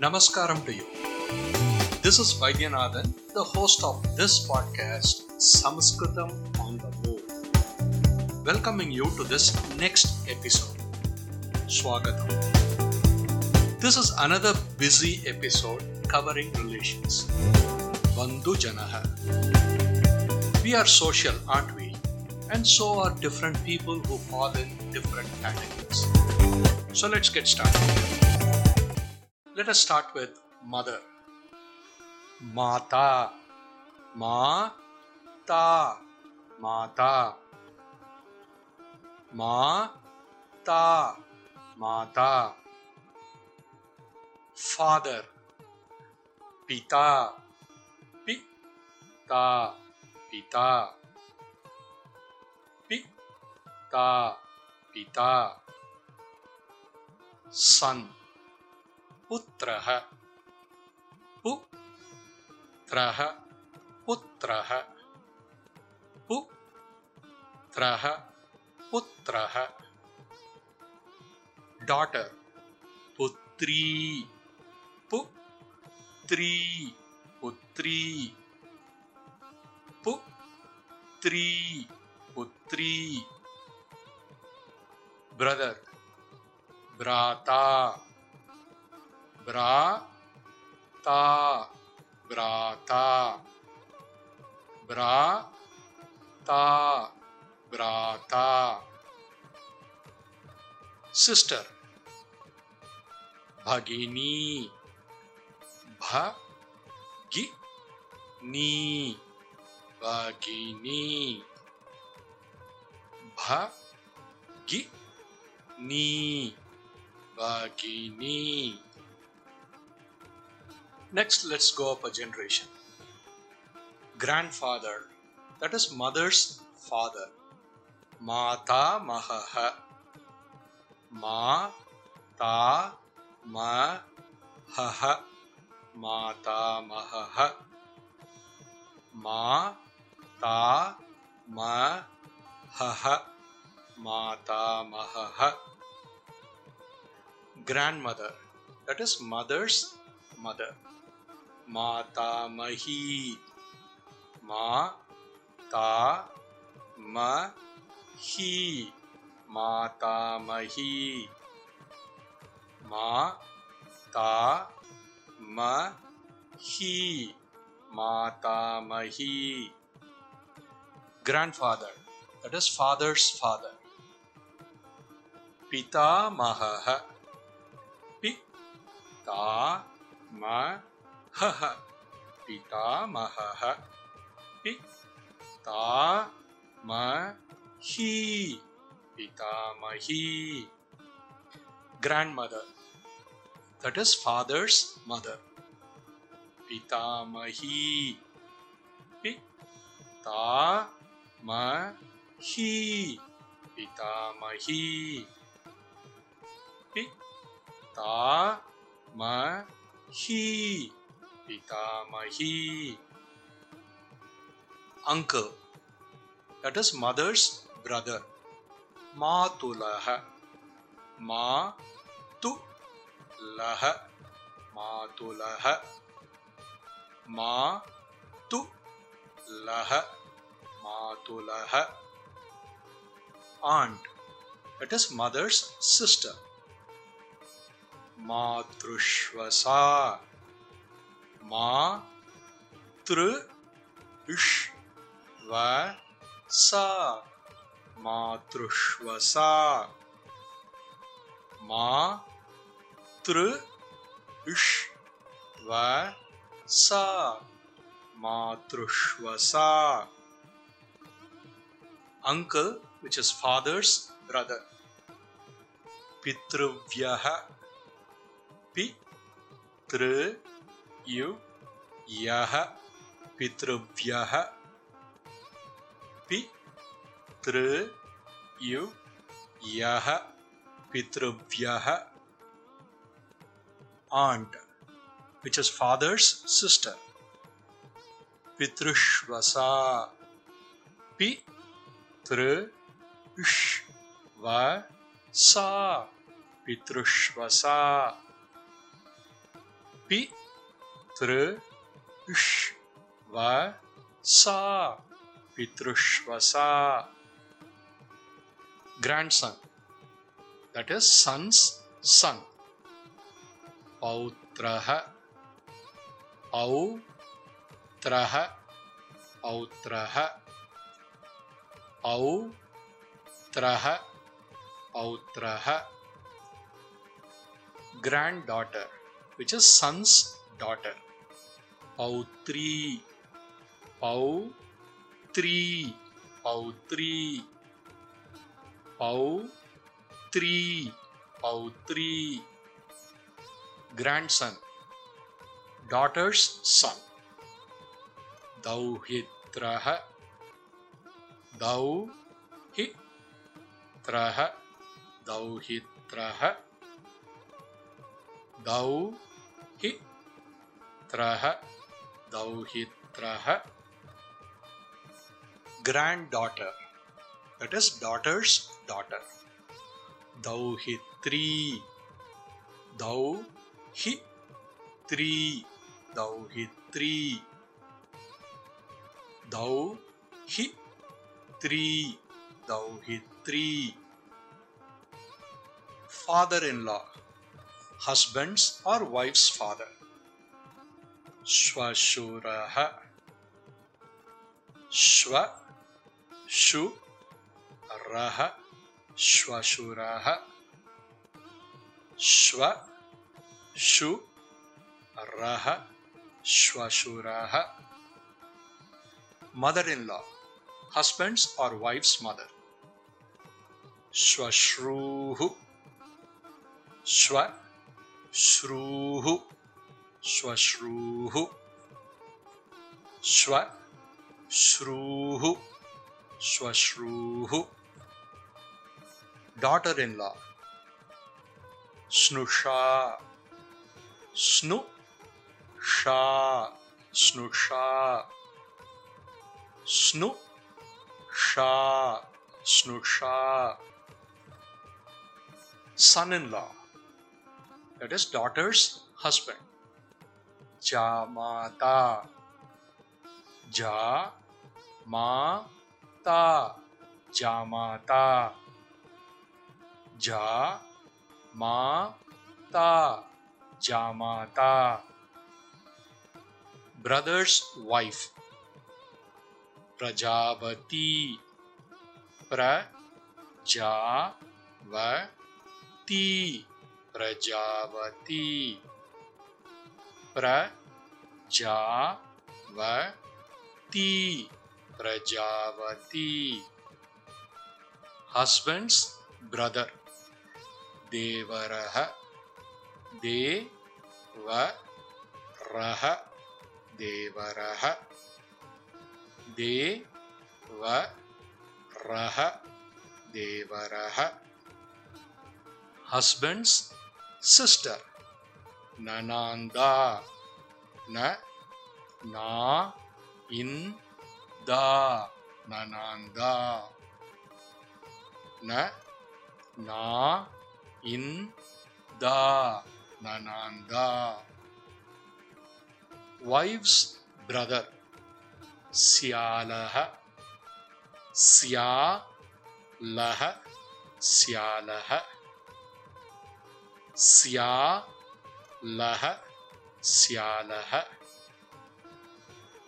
Namaskaram to you. This is Vaidyanathan, the host of this podcast, Samskritam on the Move, welcoming you to this next episode. Swagatam. This is another busy episode covering relations. Bandhu Janaha. We are social, aren't we? And so are different people who fall in different categories. So let's get started. Let us start with mother. Mata. Ma. Ta. Mata. Ma. Ta. Mata. Father. Pita. Pita. Pita. Pita. Pita. Son. पुत्रः। पुत्रः। पुत्रः पुत्रः पुत्रः। daughter पुत्री। पुत्री। पुत्री। पुत्री। पुत्री। brother भ्राता। ब्राता ब्राता ब्राता ब्राता सिस्टर भगिनी भगी नी भगिनी भगी नी भगिनी। Next, let's go up a generation. Grandfather, that is mother's father. Mata Mahaha. Ma Ta Ma Haha. Mata Mahaha. Ma Ta Ma Haha. Mata Mahaha. Grandmother, that is mother's mother. माता मही मा, ता, म, ही। माता मही मा, ता, म माता मही grandfather that is father's father पिता महह पिता मह पितामहः पितामही पितामही grandmother that is father's mother पितामही पितामही पितामही पितामही Pitamahi. Uncle, that is mother's brother. Matulaha. Ma-tu-laha. Matulaha. Ma-tu-laha. Matulaha. Aunt, that is mother's sister. Matrushvasa. मा, तृ, इष, व, सा, मातृष्वसा। मा, तृ, इष, व, सा, मातृष्वसा। Uncle, which is father's brother. पितृव्यः, पितृ यु, यः, पितृभ्यः, पि, तृ, यु, यः, पितृभ्यः। Aunt which is father's sister पितृष्वसा। पि तृ ष् सा पितृष्वसा। पि through sh va sa pitrushvasa grandson. That is son's son. Pautraha. Autraha autraha autraha autraha granddaughter which is son's daughter. पौत्री पौत्री पौत्री पौत्री पौत्री grandson. Daughter's son. दौहित्रः दौहित्रः दौहित्रः दौहित्रः Dauhitraha. Granddaughter. That is daughter's daughter. Dauhitri. Dauhitri. Dauhitri. Dauhitri. Dauhitri. Father in law. Husband's or wife's father. श्वशुरः श्व शु रः श्वशुरः श्व शु रः श्वशुरः mother-in-law husband's or wife's mother श्वश्रूः Swashruhu. Swa. Shruhu. Swashruhu. Daughter in law. Snusha. Snu. Sha. Snusha. Snu. Sha. Snusha. Son in law. That is daughter's husband. जा माता। जा माता। जामाता जा माता। जामाता ब्रदर्स वाइफ प्रजावती प्रजावती। प्रजावती। प्रजावती प्रजावती। हस्बैंड्स ब्रदर देवरह। देवरह। देवरह। देवरह। देवरह। हस्बैंड्स सिस्टर நனாந்தா ந நா இன் da, நனாந்தா na, நா இன் தா நனாந்தா Wife's brother. Siyalah siyalah siyalah siyalah laha, syalaha.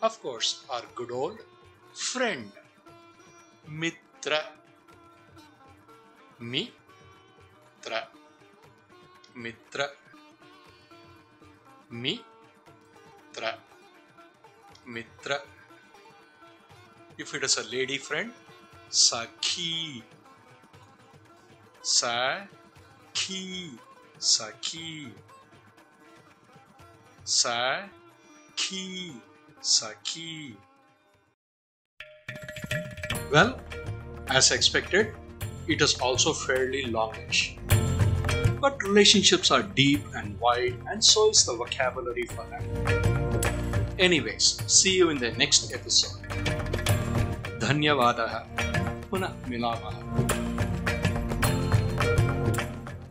Of course, our good old friend, mitra, mitra, mitra, mitra, mitra. If it is a lady friend, sakhi, sakhi, saki. sakhi sakhi well as expected it is also fairly longish but relationships are deep and wide and so is the vocabulary for them anyways see you in the next episode धन्यवादः पुनः मिलामः